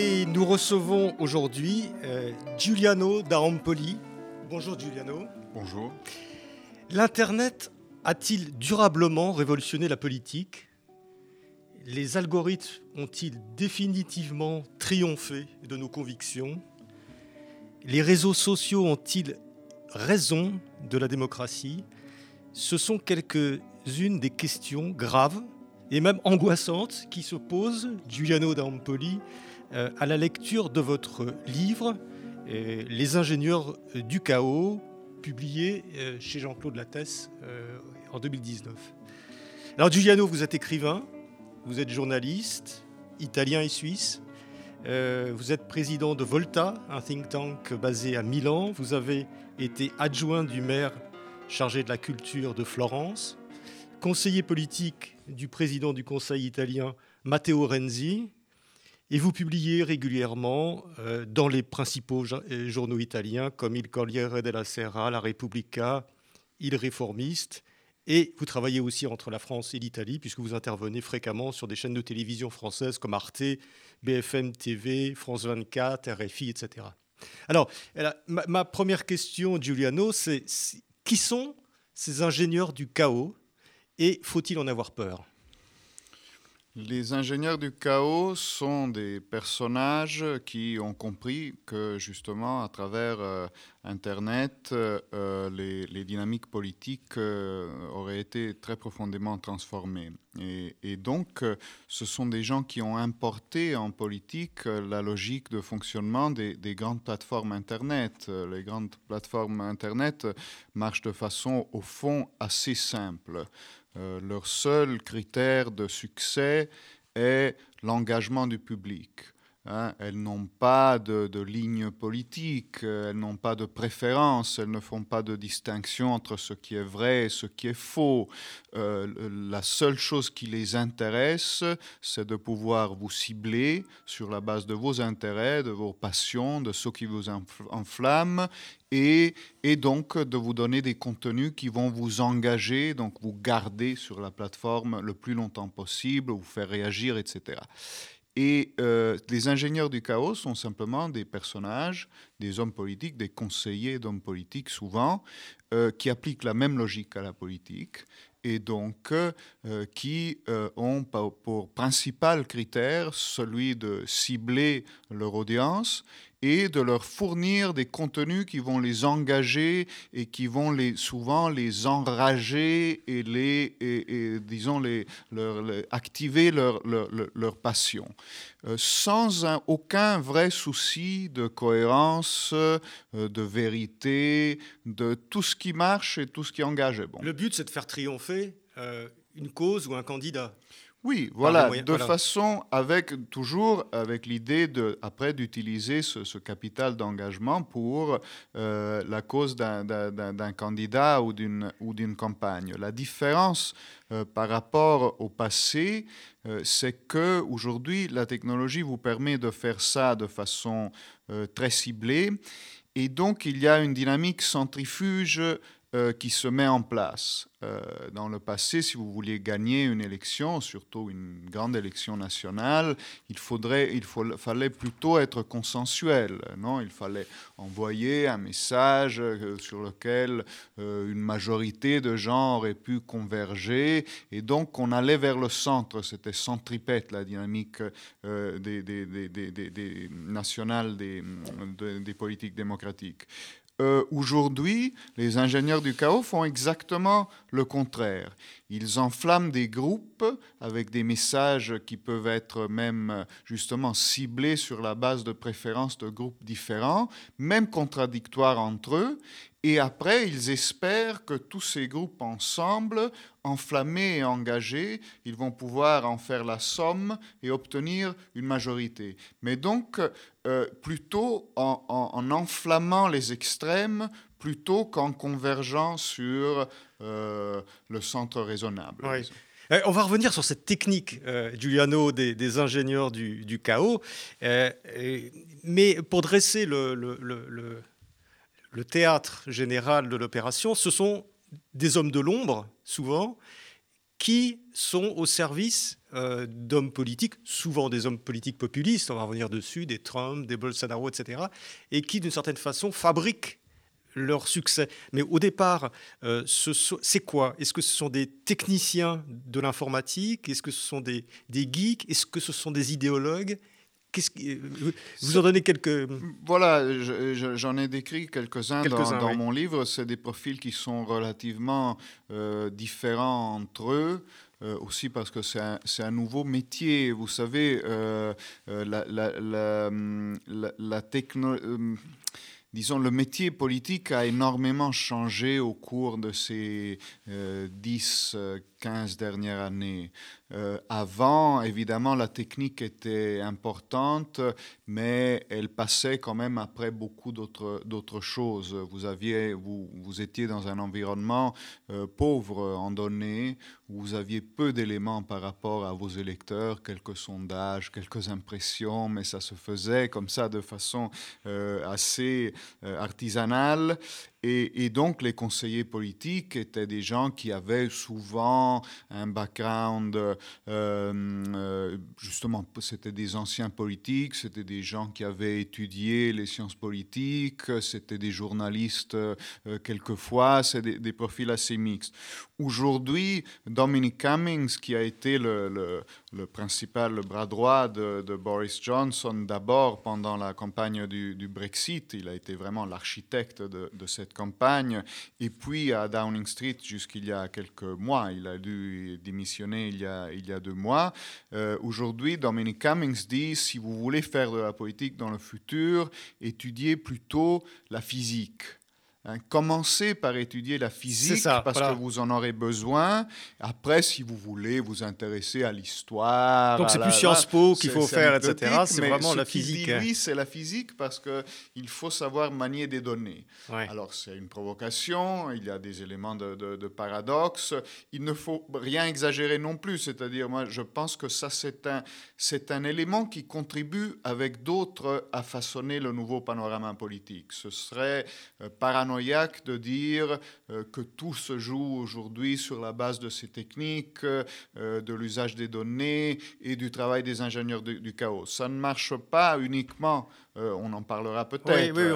Et nous recevons aujourd'hui euh, Giuliano D'Arampoli. Bonjour Giuliano. Bonjour. L'Internet a-t-il durablement révolutionné la politique? Les algorithmes ont-ils définitivement triomphé de nos convictions? Les réseaux sociaux ont-ils raison de la démocratie? Ce sont quelques-unes des questions graves et même angoissantes qui se posent, Giuliano D'Ampoli, euh, à la lecture de votre livre euh, Les ingénieurs du chaos, publié euh, chez Jean-Claude Lattès en 2019. Alors Giuliano, vous êtes écrivain, vous êtes journaliste, italien et suisse. vous êtes président de Volta, un think tank basé à Milan. Vous avez été adjoint du maire chargé de la culture de Florence, conseiller politique du président du Conseil italien Matteo Renzi, et vous publiez régulièrement euh, dans les principaux euh, journaux italiens comme Il Corriere della Sera, La Repubblica, Il Réformiste. Et vous travaillez aussi entre la France et l'Italie, puisque vous intervenez fréquemment sur des chaînes de télévision françaises comme Arte, BFM TV, France 24, RFI, etc. Alors, ma, ma première question, Giuliano, c'est qui sont ces ingénieurs du chaos et faut-il en avoir peur? Les ingénieurs du chaos sont des personnages qui ont compris que justement à travers euh, Internet, euh, les, dynamiques politiques euh, auraient été très profondément transformées. Et, donc, ce sont des gens qui ont importé en politique la logique de fonctionnement des, des grandes plateformes Internet. Les grandes plateformes Internet marchent de façon, au fond, assez simple. Euh, leur seul critère de succès est l'engagement du public. Hein. elles n'ont pas de, ligne politique, elles n'ont pas de préférence, elles ne font pas de distinction entre ce qui est vrai et ce qui est faux. Euh, la seule chose qui les intéresse, c'est de pouvoir vous cibler sur la base de vos intérêts, de vos passions, de ce qui vous enflamme, et, et, donc de vous donner des contenus qui vont vous engager, donc vous garder sur la plateforme le plus longtemps possible, vous faire réagir, etc. Et euh, les ingénieurs du chaos sont simplement des personnages, des hommes politiques, des conseillers d'hommes politiques souvent, euh, qui appliquent la même logique à la politique et donc euh, qui ont pour principal critère celui de cibler leur audience et de leur fournir des contenus qui vont les engager et qui vont les, souvent les enrager et, les, disons, les, activer leur, leur, leur passion, euh, sans aucun vrai souci de cohérence, euh, de vérité, de tout ce qui marche et tout ce qui engage. Bon. Le but, c'est de faire triompher euh, une cause ou un candidat. Oui, voilà, de façon avec toujours avec l'idée de après d'utiliser ce, capital d'engagement pour euh, la cause d'un candidat ou d'une ou d'une campagne. La différence euh, par rapport au passé, euh, c'est que aujourd'hui la technologie vous permet de faire ça de façon très ciblée, et donc il y a une dynamique centrifuge euh, qui se met en place. Euh, dans le passé, si vous vouliez gagner une élection, surtout une grande élection nationale, il, faudrait, il fallait plutôt être consensuel. Non? Il fallait envoyer un message euh, sur lequel une majorité de gens auraient pu converger. Et donc, on allait vers le centre. C'était centripète, la dynamique des, des, des, des, nationales des, des politiques démocratiques. Euh, aujourd'hui, les ingénieurs du chaos font exactement le contraire. Ils enflamment des groupes avec des messages qui peuvent être même justement ciblés sur la base de préférences de groupes différents, même contradictoires entre eux, Et après, ils espèrent que tous ces groupes ensemble, enflammés et engagés, ils vont pouvoir en faire la somme et obtenir une majorité. Mais donc, euh, plutôt en, enflammant les extrêmes, plutôt qu'en convergeant sur euh, le centre raisonnable. Euh, on va revenir sur cette technique, Giuliano, des, ingénieurs du, chaos. mais pour dresser le théâtre général de l'opération, ce sont des hommes de l'ombre, souvent, qui sont au service euh, d'hommes politiques, souvent des hommes politiques populistes, on va revenir dessus, des Trump, des Bolsonaro, etc., et qui, d'une certaine façon, fabriquent leur succès. Mais au départ, euh, c'est quoi? Est-ce que ce sont des techniciens de l'informatique? Est-ce que ce sont des, des geeks? Est-ce que ce sont des idéologues? Vous en donnez quelques. Voilà, j'en ai décrit quelques-uns dans, mon livre. C'est des profils qui sont relativement euh, différents entre eux. Euh, aussi parce que c'est un, un, nouveau métier. Vous savez, euh, la, la, la, la techno, disons, le métier politique a énormément changé au cours de ces 10, 15 dernières années. Euh, avant, évidemment, la technique était importante, mais elle passait quand même après beaucoup d'autres choses. Vous, étiez dans un environnement euh, pauvre en données, où vous aviez peu d'éléments par rapport à vos électeurs, quelques sondages, quelques impressions, mais ça se faisait comme ça de façon euh, assez artisanale. Et, donc les conseillers politiques étaient des gens qui avaient souvent un background, euh, euh, justement, c'était des anciens politiques, c'était des gens qui avaient étudié les sciences politiques, c'était des journalistes euh, quelquefois, c'est des, profils assez mixtes. Aujourd'hui, Dominic Cummings, qui a été le, le, principal bras droit de, Boris Johnson, d'abord pendant la campagne du, Brexit, il a été vraiment l'architecte de, cette campagne. Et puis à Downing Street, jusqu'il y a quelques mois, il a dû démissionner il y a, il y a deux mois. Euh, aujourd'hui, Dominic Cummings dit, si vous voulez faire de la politique dans le futur, étudiez plutôt la physique. Hein, commencez par étudier la physique parce que vous en aurez besoin. Après, si vous voulez vous intéresser à l'histoire. Donc c'est plus Sciences Po qu'il faut faire, etc. C'est vraiment la physique. Dit, oui, c'est la physique parce qu'il faut savoir manier des données. Alors c'est une provocation, il y a des éléments de, de, paradoxe. Il ne faut rien exagérer non plus. C'est-à-dire, moi, je pense que ça, c'est un, c'est un élément qui contribue avec d'autres à façonner le nouveau panorama politique. Ce serait euh, paranoïaque de dire euh, que tout se joue aujourd'hui sur la base de ces techniques, euh, de l'usage des données et du travail des ingénieurs du, chaos. Ça ne marche pas uniquement, euh, on en parlera peut-être. Oui,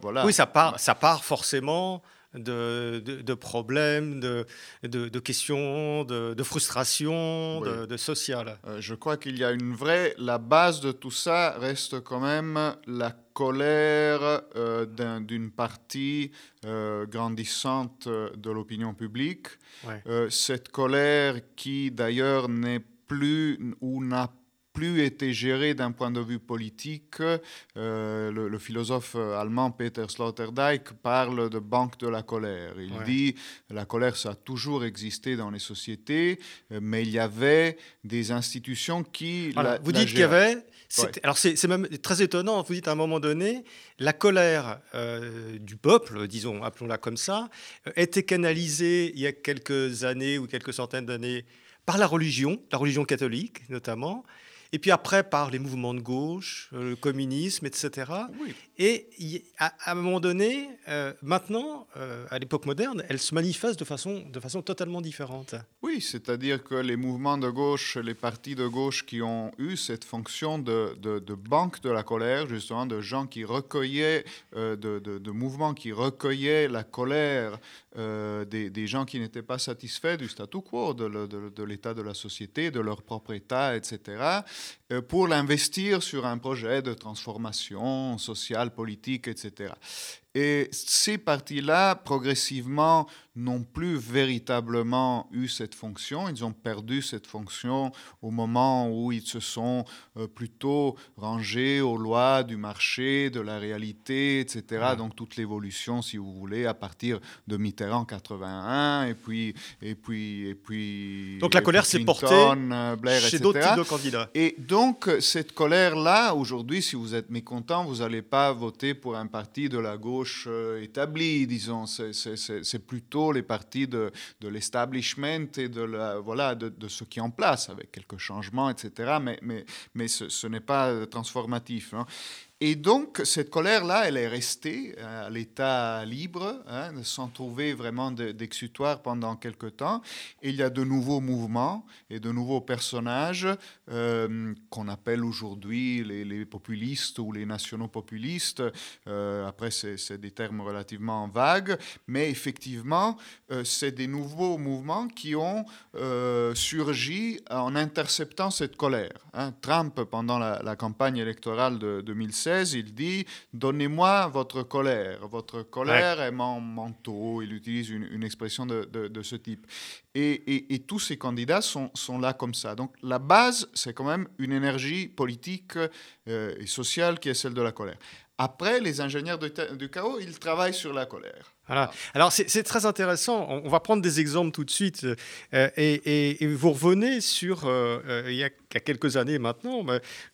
voilà. oui, ça part, ça part forcément de, problèmes, de, de questions, de, frustration, de, social. Euh, je crois qu'il y a une vraie... La base de tout ça reste quand même la colère euh, d'une partie euh, grandissante de l'opinion publique. cette colère qui d'ailleurs n'est plus ou n'a plus été géré d'un point de vue politique. Euh, le, philosophe allemand Peter Sloterdijk parle de banque de la colère. Il dit la colère, ça a toujours existé dans les sociétés, euh, mais il y avait des institutions qui. vous dites qu'il y avait. Alors c'est même très étonnant, vous dites à un moment donné, la colère euh, du peuple, disons, appelons-la comme ça, était canalisée il y a quelques années ou quelques centaines d'années par la religion, la religion catholique notamment, et puis après par les mouvements de gauche, euh, le communisme, etc. Et à, un moment donné, euh, maintenant, euh, à l'époque moderne, elle se manifeste de façon, de façon totalement différente. Oui, c'est-à-dire que les mouvements de gauche, les partis de gauche qui ont eu cette fonction de, de, banque de la colère, justement, de gens qui recueillaient, de, de, mouvements qui recueillaient la colère des, des, gens qui n'étaient pas satisfaits du statu quo, de, l'état de la société, de leur propre état, etc pour l'investir sur un projet de transformation sociale, politique, etc. Et ces partis-là, progressivement, n'ont plus véritablement eu cette fonction. Ils ont perdu cette fonction au moment où ils se sont euh, plutôt rangés aux lois du marché, de la réalité, etc. Donc toute l'évolution, si vous voulez, à partir de Mitterrand 81 et puis et puis et puis. Donc la colère s'est portée euh, Blair, chez d'autres types de candidats. Et donc cette colère là, aujourd'hui, si vous êtes mécontent, vous n'allez pas voter pour un parti de la gauche euh, établi, disons. C'est plutôt les partis de, de l'establishment et de, la, voilà, de, de, ce qui est en place, avec quelques changements, etc. Mais, mais, mais ce, n'est pas transformatif. Hein. Et donc, cette colère-là, elle est restée euh, à l'état libre, hein, sans trouver vraiment d'exutoire pendant quelque temps. Et il y a de nouveaux mouvements et de nouveaux personnages euh, qu'on appelle aujourd'hui les, populistes ou les nationaux populistes. Euh, après, c'est des termes relativement vagues, mais effectivement, c'est des nouveaux mouvements qui ont surgi en interceptant cette colère. Hein. Trump, pendant la, la campagne électorale de 2016, il dit Donnez-moi votre colère. Votre colère est mon manteau. Il utilise une, expression de, ce type. Et, tous ces candidats sont, sont, là comme ça. Donc la base, c'est quand même une énergie politique euh, et sociale qui est celle de la colère. Après, les ingénieurs du chaos, ils travaillent sur la colère. Alors c'est très intéressant. On, va prendre des exemples tout de suite. Euh, et, vous revenez sur, euh, euh, il, y a, quelques années maintenant,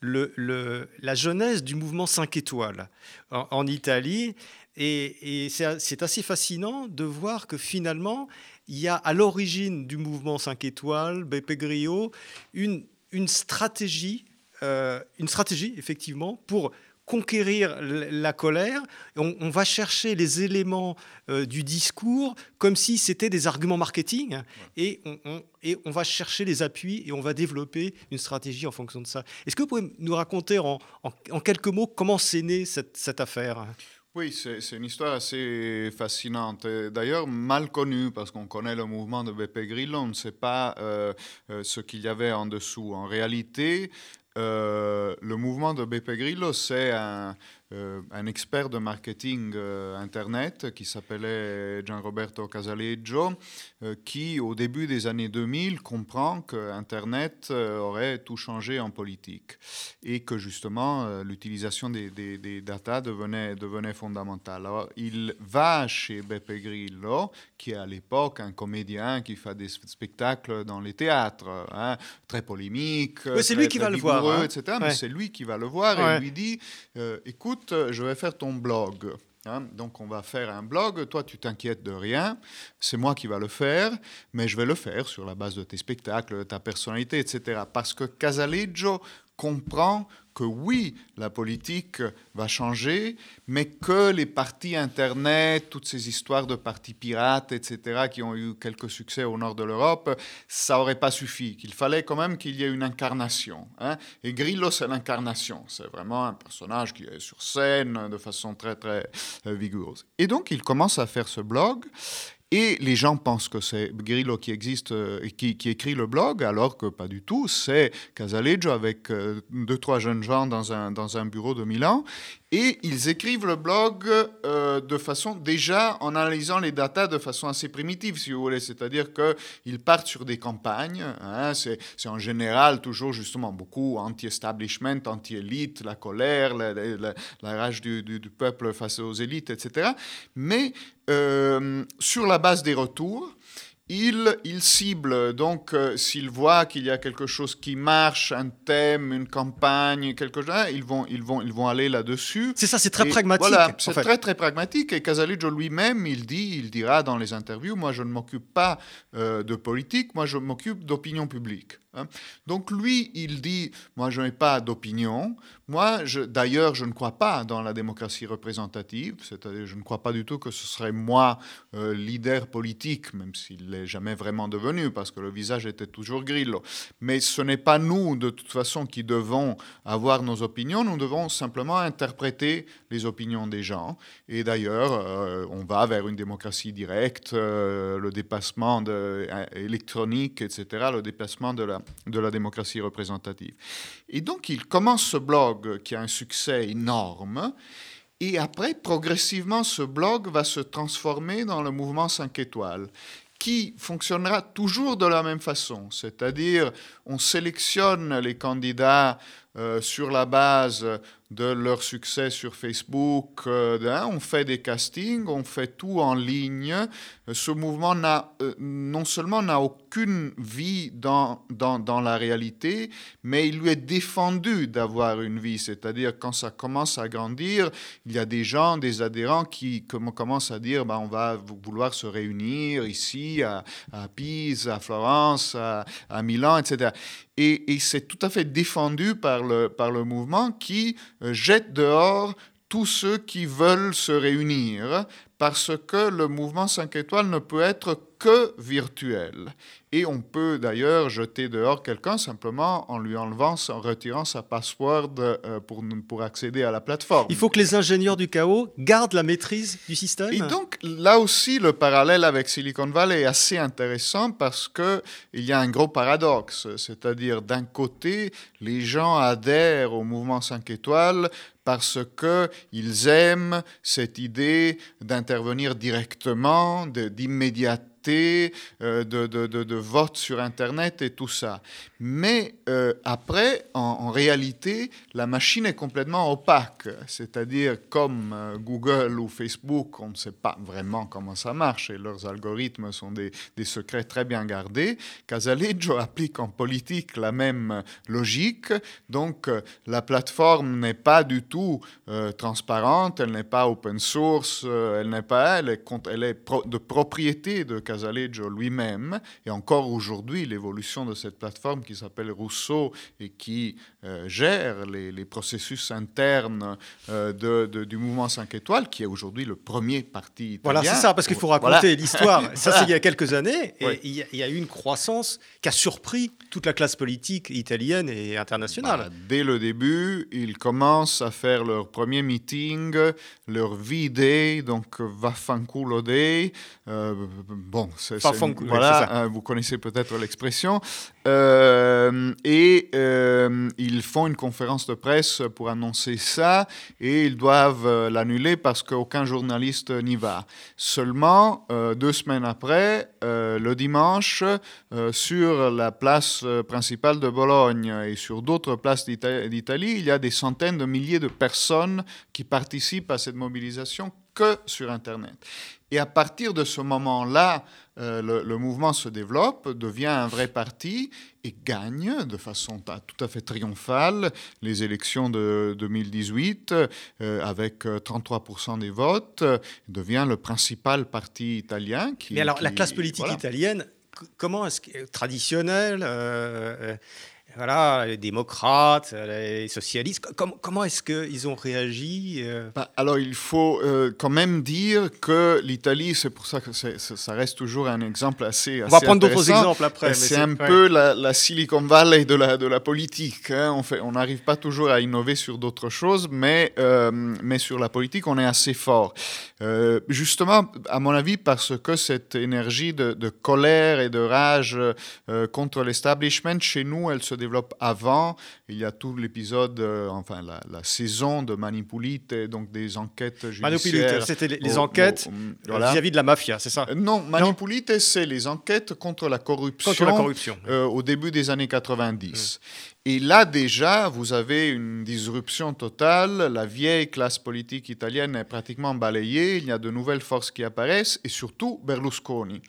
le, la jeunesse du mouvement 5 étoiles en, Italie. Et, c'est assez fascinant de voir que finalement, il y a à l'origine du mouvement 5 étoiles, Beppe Grillo, une, une stratégie, une stratégie effectivement pour conquérir la colère. On, va chercher les éléments euh, du discours comme si c'était des arguments marketing et on, et on va chercher les appuis et on va développer une stratégie en fonction de ça. Est-ce que vous pouvez nous raconter en, quelques mots comment s'est née cette, affaire? Oui, c'est une histoire assez fascinante. D'ailleurs, mal connue, parce qu'on connaît le mouvement de Beppe Grillo, on ne sait pas euh, euh, ce qu'il y avait en dessous. En réalité, euh, le mouvement de Beppe Grillo, c'est un, euh, un expert de marketing euh, Internet qui s'appelait Gianroberto Casaleggio, euh, qui au début des années 2000 comprend que Internet aurait tout changé en politique et que justement l'utilisation des, des, des, data devenait, devenait fondamentale. Alors il va chez Beppe Grillo, qui est à l'époque un comédien qui fait des spectacles dans les théâtres, hein, très polémiques, c'est lui qui va le voir, hein. etc. Mais c'est lui qui va le voir et lui dit, écoute, je vais faire ton blog. Hein. donc on va faire un blog, toi tu t'inquiètes de rien, c'est moi qui va le faire, mais je vais le faire sur la base de tes spectacles, de ta personnalité, etc. Parce que Casaleggio comprend que oui, la politique va changer, mais que les partis Internet, toutes ces histoires de partis pirates, etc., qui ont eu quelques succès au nord de l'Europe, ça n'aurait pas suffi, qu'il fallait quand même qu'il y ait une incarnation. Hein. Et Grillo, c'est l'incarnation. C'est vraiment un personnage qui est sur scène de façon très, très euh, vigoureuse. Et donc, il commence à faire ce blog. Et les gens pensent que c'est Grillo euh, qui, écrit le blog, alors que pas du tout. C'est Casaleggio avec euh, deux, trois jeunes gens dans un bureau de Milan. Et ils écrivent le blog euh, de façon, déjà en analysant les datas de façon assez primitive, si vous voulez. C'est-à-dire qu'ils partent sur des campagnes. Hein, c'est en général toujours justement beaucoup anti-establishment, anti-élite, la colère, la, rage du, peuple face aux élites, etc. Mais euh, sur la base des retours, il, il cible, donc euh, s'il voit qu'il y a quelque chose qui marche, un thème, une campagne, quelque chose, ils vont, ils vont, ils vont aller là-dessus. C'est ça, c'est très pragmatique. Voilà, c'est très très pragmatique. Et Casaleggio lui-même, il dit, il dira dans les interviews, moi je ne m'occupe pas euh, de politique, moi je m'occupe d'opinion publique. Hein. Donc lui, il dit, moi je n'ai pas d'opinion, moi d'ailleurs je ne crois pas dans la démocratie représentative, c'est-à-dire je ne crois pas du tout que ce serait moi euh, leader politique, même s'il l'est jamais vraiment devenu, parce que le visage était toujours Grillo. Mais ce n'est pas nous de toute façon qui devons avoir nos opinions, nous devons simplement interpréter les opinions des gens. Et d'ailleurs, euh, on va vers une démocratie directe, euh, le dépassement de, électronique, etc., le dépassement de la de la démocratie représentative. Et donc il commence ce blog qui a un succès énorme. Et après, progressivement, ce blog va se transformer dans le mouvement 5 étoiles qui fonctionnera toujours de la même façon, c'est-à-dire on sélectionne les candidats euh, sur la base de leur succès sur Facebook. Euh, hein, on fait des castings, on fait tout en ligne. Ce mouvement n'a euh, non seulement n'a aucune vie dans, dans, dans, la réalité, mais il lui est défendu d'avoir une vie. C'est-à-dire quand ça commence à grandir, il y a des gens, des adhérents qui commencent à dire bah, on va vouloir se réunir ici, à, à Pise, à Florence, à, à Milan, etc. Et, et c'est tout à fait défendu par le, par le mouvement qui euh, jette dehors tous ceux qui veulent se réunir parce que le mouvement 5 étoiles ne peut être que virtuel. Et on peut d'ailleurs jeter dehors quelqu'un simplement en lui enlevant, en retirant sa password euh, pour, pour accéder à la plateforme. Il faut que les ingénieurs du chaos gardent la maîtrise du système. Et donc là aussi, le parallèle avec Silicon Valley est assez intéressant parce qu'il y a un gros paradoxe. C'est-à-dire d'un côté, les gens adhèrent au mouvement 5 étoiles parce qu'ils aiment cette idée d'intervenir directement, d'immédiatement euh, de, de, vote sur Internet et tout ça. Mais euh, après, en, réalité, la machine est complètement opaque. C'est-à-dire, comme euh, Google ou Facebook, on ne sait pas vraiment comment ça marche et leurs algorithmes sont des, secrets très bien gardés. Casaleggio applique en politique la même logique. Donc, la plateforme n'est pas du tout transparente, elle n'est pas open source, elle n'est pas, elle est de propriété de Casaleggio lui-même, et encore aujourd'hui, l'évolution de cette plateforme qui s'appelle Rousseau et qui euh, gère les, processus internes euh, de, du mouvement 5 étoiles, qui est aujourd'hui le premier parti italien. Voilà, c'est ça, parce qu'il faut raconter l'histoire. Ça, c'est il y a quelques années, et il, y a, eu une croissance qui a surpris toute la classe politique italienne et internationale. Bah, dès le début, ils commencent à faire leur premier meeting, leur V-Day, donc Vaffanculo Day. Euh, bon, c'est, voilà, vous connaissez peut-être l'expression. Euh, et euh, ils font une conférence de presse pour annoncer ça et ils doivent l'annuler parce qu'aucun journaliste n'y va. Seulement, deux semaines après, le dimanche, sur la place principale de Bologne et sur d'autres places d'Italie, il y a des centaines de milliers de personnes qui participent à cette mobilisation que sur Internet. Et à partir de ce moment-là, euh, le, mouvement se développe, devient un vrai parti et gagne de façon tout à fait triomphale les élections de 2018 euh, avec 33% euh, des votes, devient le principal parti italien. Qui, Mais alors la classe politique italienne, comment est-ce que traditionnelle voilà, les démocrates, les socialistes, comment est-ce qu'ils ont réagi euh? Bah, Alors, il faut euh, quand même dire que l'Italie, c'est pour ça que ça reste toujours un exemple assez. On va prendre d'autres exemples après. C'est un peu la, Silicon Valley de la, de la politique. Hein. On n'arrive on pas toujours à innover sur d'autres choses, mais, euh, mais sur la politique, on est assez fort. justement, à mon avis, parce que cette énergie de, de colère et de rage contre l'establishment, chez nous, elle se développe avant. Il y a tout l'épisode, euh, enfin la, saison de Manipulite, donc des enquêtes judiciaires. c'était les, enquêtes vis-à-vis de la mafia, c'est ça Non, Manipulite, c'est les enquêtes contre la corruption, contre la corruption. Euh, au début des années 90. Et là déjà, vous avez une disruption totale, la vieille classe politique italienne est pratiquement balayée, il y a de nouvelles forces qui apparaissent, et surtout Berlusconi.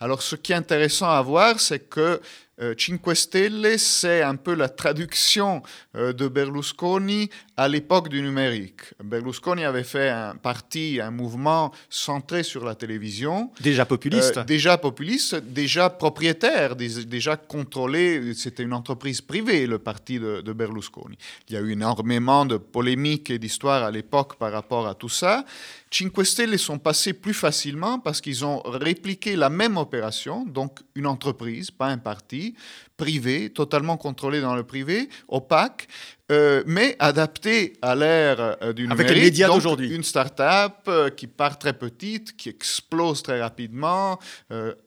Alors ce qui est intéressant à voir, c'est que euh, Cinque Stelle, c'est un peu la traduction euh, de Berlusconi à l'époque du numérique. Berlusconi avait fait un parti, un mouvement centré sur la télévision. Déjà populiste. Euh, déjà populiste, déjà propriétaire, déjà contrôlé. C'était une entreprise privée, le parti de, de, Berlusconi. Il y a eu énormément de polémiques et d'histoires à l'époque par rapport à tout ça. Cinque Stelle sont passés plus facilement parce qu'ils ont répliqué la même opération, donc une entreprise, pas un parti, privé, totalement contrôlé dans le privé, opaque, euh, mais adapté à l'ère euh, du numérique. Avec les médias d'aujourd'hui. Une start-up euh, qui part très petite, qui explose très rapidement,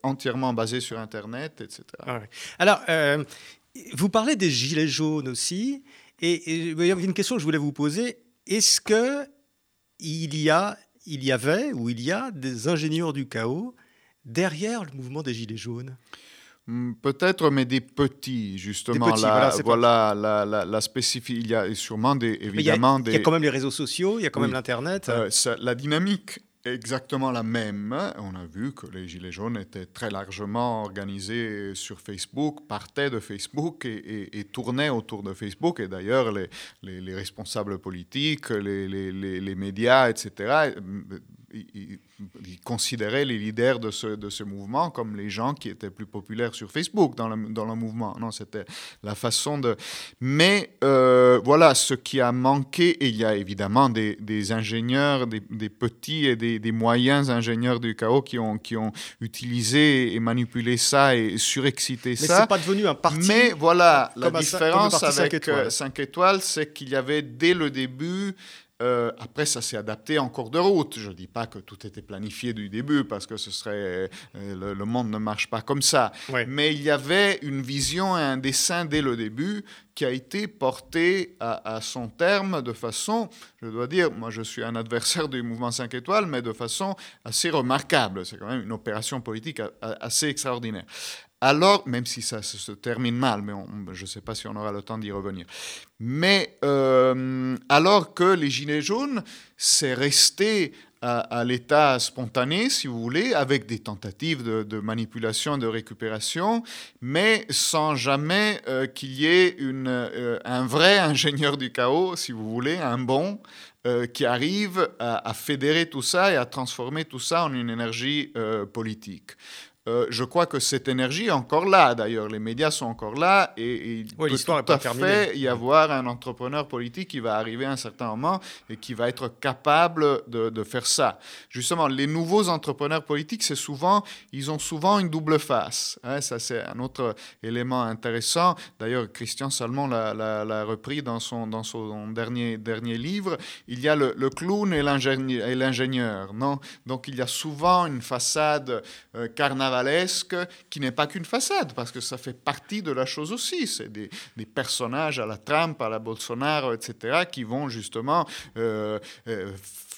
entièrement basée sur Internet, etc. Ah Alors, vous parlez des gilets jaunes aussi, et, et il y a une question que je voulais vous poser. Est-ce que il y a, il y avait ou il y a des ingénieurs du chaos derrière le mouvement des Gilets jaunes? Hmm, Peut-être, mais des petits, justement. voilà, la, la, la, spécificité. Il y a sûrement des, évidemment il y, a, quand même les réseaux sociaux, il y a quand même l'Internet. Euh, la dynamique exactement la même. On a vu que les Gilets jaunes étaient très largement organisés sur Facebook, partaient de Facebook et, tournaient autour de Facebook. Et d'ailleurs, les, les, responsables politiques, les, médias, etc., ils, considéraient les leaders de ce, de ce mouvement comme les gens qui étaient plus populaires sur Facebook dans le, dans le mouvement. Non, c'était la façon de... Mais euh, voilà, ce qui a manqué, et il y a évidemment des, des ingénieurs, des, des, petits et des, des, moyens ingénieurs du chaos qui ont, qui ont utilisé et manipulé ça et surexcité ça. Mais c'est pas devenu un parti. Mais voilà, la différence avec 5 étoiles, c'est qu'il y avait dès le début euh, après, ça s'est adapté en cours de route. Je ne dis pas que tout était planifié du début, parce que ce serait, euh, le, monde ne marche pas comme ça. Mais il y avait une vision et un dessin dès le début qui a été porté à, son terme de façon, je dois dire, moi je suis un adversaire du mouvement 5 étoiles, mais de façon assez remarquable. C'est quand même une opération politique assez extraordinaire alors, même si ça se termine mal, mais je ne sais pas si on aura le temps d'y revenir. Mais euh, alors que les Gilets jaunes, c'est resté à, l'état spontané, si vous voulez, avec des tentatives de, manipulation, de récupération, mais sans jamais euh, qu'il y ait euh, un vrai ingénieur du chaos, si vous voulez, un bon, qui arrive à, fédérer tout ça et à transformer tout ça en une énergie politique. Euh, je crois que cette énergie est encore là, d'ailleurs. Les médias sont encore là et, il peut tout à fait y avoir un entrepreneur politique qui va arriver à un certain moment et qui va être capable de, faire ça. Justement, les nouveaux entrepreneurs politiques, c'est souvent, ils ont souvent une double face. Hein. ça, c'est un autre élément intéressant. D'ailleurs, Christian Salmon l'a repris dans son, dans son dernier, dernier livre. Il y a le, clown et l'ingénieur, non? Donc, il y a souvent une façade euh, qui n'est pas qu'une façade, parce que ça fait partie de la chose aussi. C'est des, personnages à la Trump, à la Bolsonaro, etc., qui vont justement euh, euh,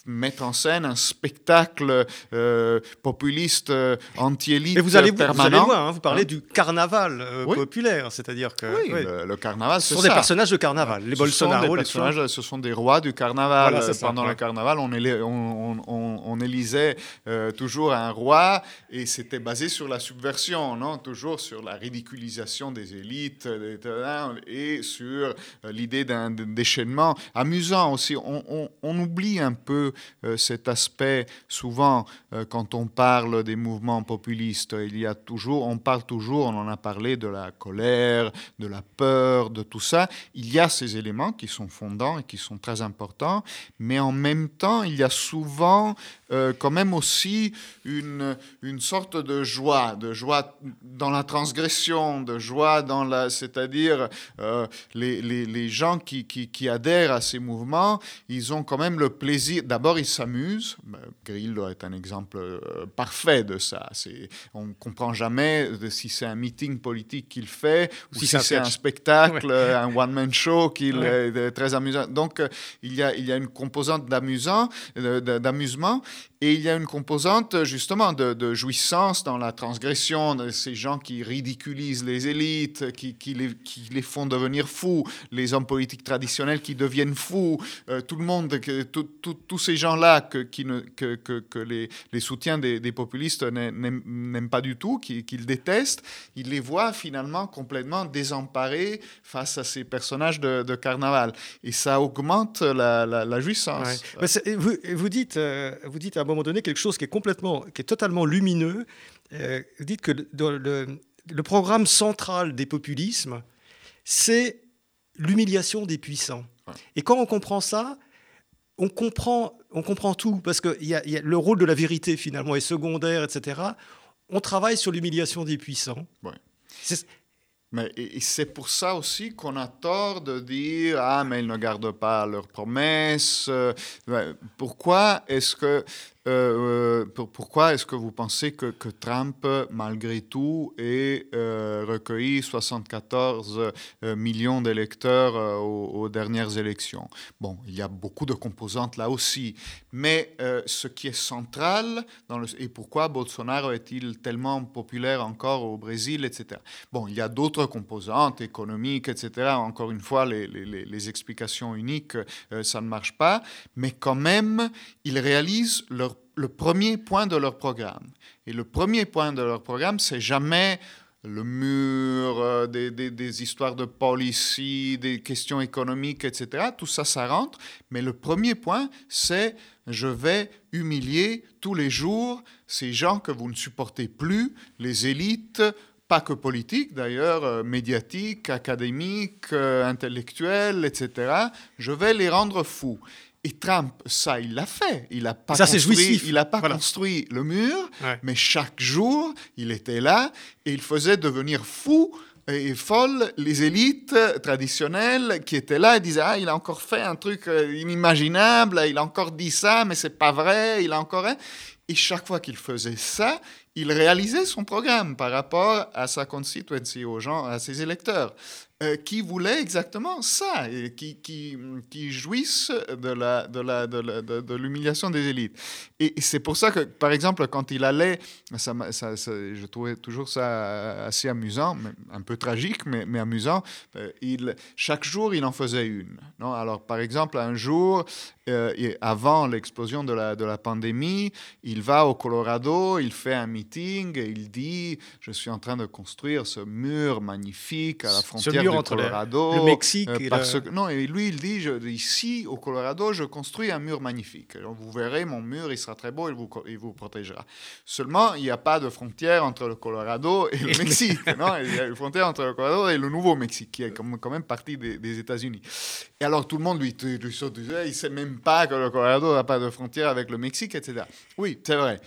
mettre en scène un spectacle euh, populiste euh, anti-élite vous allez, permanent. Vous allez hein, vous parlez hein du carnaval euh, populaire, c'est-à-dire que oui, Le, carnaval, ce sont des personnages de carnaval. Les ce Bolsonaro, sont des personnages, ce sont des rois du carnaval. Pendant le carnaval, on, on, on, on élisait toujours un roi et c'était basé sur la subversion, non? Toujours sur la ridiculisation des élites et sur l'idée d'un déchaînement amusant aussi. on oublie un peu euh, cet aspect, souvent, euh, quand on parle des mouvements populistes, il y a toujours, on parle toujours, on en a parlé de la colère, de la peur, de tout ça. Il y a ces éléments qui sont fondants et qui sont très importants, mais en même temps, il y a souvent euh, quand même aussi une, une sorte de joie, de joie dans la transgression, de joie dans la... C'est-à-dire, les, les, les, gens qui, qui, qui adhèrent à ces mouvements, ils ont quand même le plaisir, d'abord, ils s'amusent. Grillo est un exemple euh, parfait de ça. On ne comprend jamais si c'est un meeting politique qu'il fait ou si, c'est un spectacle, un one-man show qu'il est très amusant. Donc, euh, il y a, il y a une composante d'amusement et il y a une composante justement de, jouissance dans la transgression de ces gens qui ridiculisent les élites, qui, qui, les, qui les, font devenir fous, les hommes politiques traditionnels qui deviennent fous, euh, tout le monde, tous ces gens-là que, que, que, les, les, soutiens des, populistes n'aiment pas du tout, qu'ils détestent, ils les voient finalement complètement désemparés face à ces personnages de, carnaval. Et ça augmente la, la, jouissance. Vous, vous, dites, euh, vous dites à moment donné quelque chose qui est complètement, qui est totalement lumineux. Euh, vous dites que le, le, programme central des populismes, c'est l'humiliation des puissants. Et quand on comprend ça, on comprend, on comprend tout, parce que y a, y a le rôle de la vérité finalement est secondaire, etc. On travaille sur l'humiliation des puissants. Ouais. Mais c'est pour ça aussi qu'on a tort de dire ah mais ils ne gardent pas leurs promesses. Euh, pourquoi est-ce que euh, euh, pourquoi est-ce que vous pensez que, Trump, malgré tout, ait euh, recueilli 74 millions d'électeurs aux, dernières élections? Bon, il y a beaucoup de composantes là aussi, mais ce qui est central, et pourquoi Bolsonaro est-il tellement populaire encore au Brésil, etc. Bon, il y a d'autres composantes économiques, etc. Encore une fois, les, les, les explications uniques, ça ne marche pas, mais quand même, ils réalisent leur le premier point de leur programme. Et le premier point de leur programme, c'est jamais le mur, euh, des, histoires de policy, des questions économiques, etc. Tout ça, ça rentre. Mais le premier point, c'est je vais humilier tous les jours ces gens que vous ne supportez plus, les élites, pas que politiques d'ailleurs, euh, médiatiques, académiques, euh, intellectuels, etc. Je vais les rendre fous. Et Trump, ça, il l'a fait. Il n'a pas, construit, il a pas construit le mur, mais chaque jour, il était là et il faisait devenir fou et folle les élites traditionnelles qui étaient là et disaient Ah, il a encore fait un truc euh, inimaginable, il a encore dit ça, mais c'est pas vrai, il a encore. Et chaque fois qu'il faisait ça, il réalisait son programme par rapport à sa constituency, aux gens, à ses électeurs. Euh, qui voulaient exactement ça, et qui, qui, qui jouissent de, la, de, la, de, l'humiliation des élites. Et, c'est pour ça que, par exemple, quand il allait, ça, ça, je trouvais toujours ça assez amusant, un peu tragique, mais, mais amusant, euh, il, chaque jour, il en faisait une. Non? Alors, par exemple, un jour, euh, avant l'explosion de la, de la pandémie, il va au Colorado, il fait un meeting, et il dit, je suis en train de construire ce mur magnifique à la frontière entre Colorado. Le, Mexique euh, parce que, Non, et lui, il dit je, ici, au Colorado, je construis un mur magnifique. vous verrez, mon mur, il sera très beau, il vous, il vous protégera. Seulement, il n'y a pas de frontière entre le Colorado et le Mexique. non, il y a une frontière entre le Colorado et le Nouveau-Mexique, qui est quand même partie des, États-Unis. Et alors, tout le monde lui, lui saute, il ne sait même pas que le Colorado n'a pas de frontière avec le Mexique, etc. Oui, c'est vrai.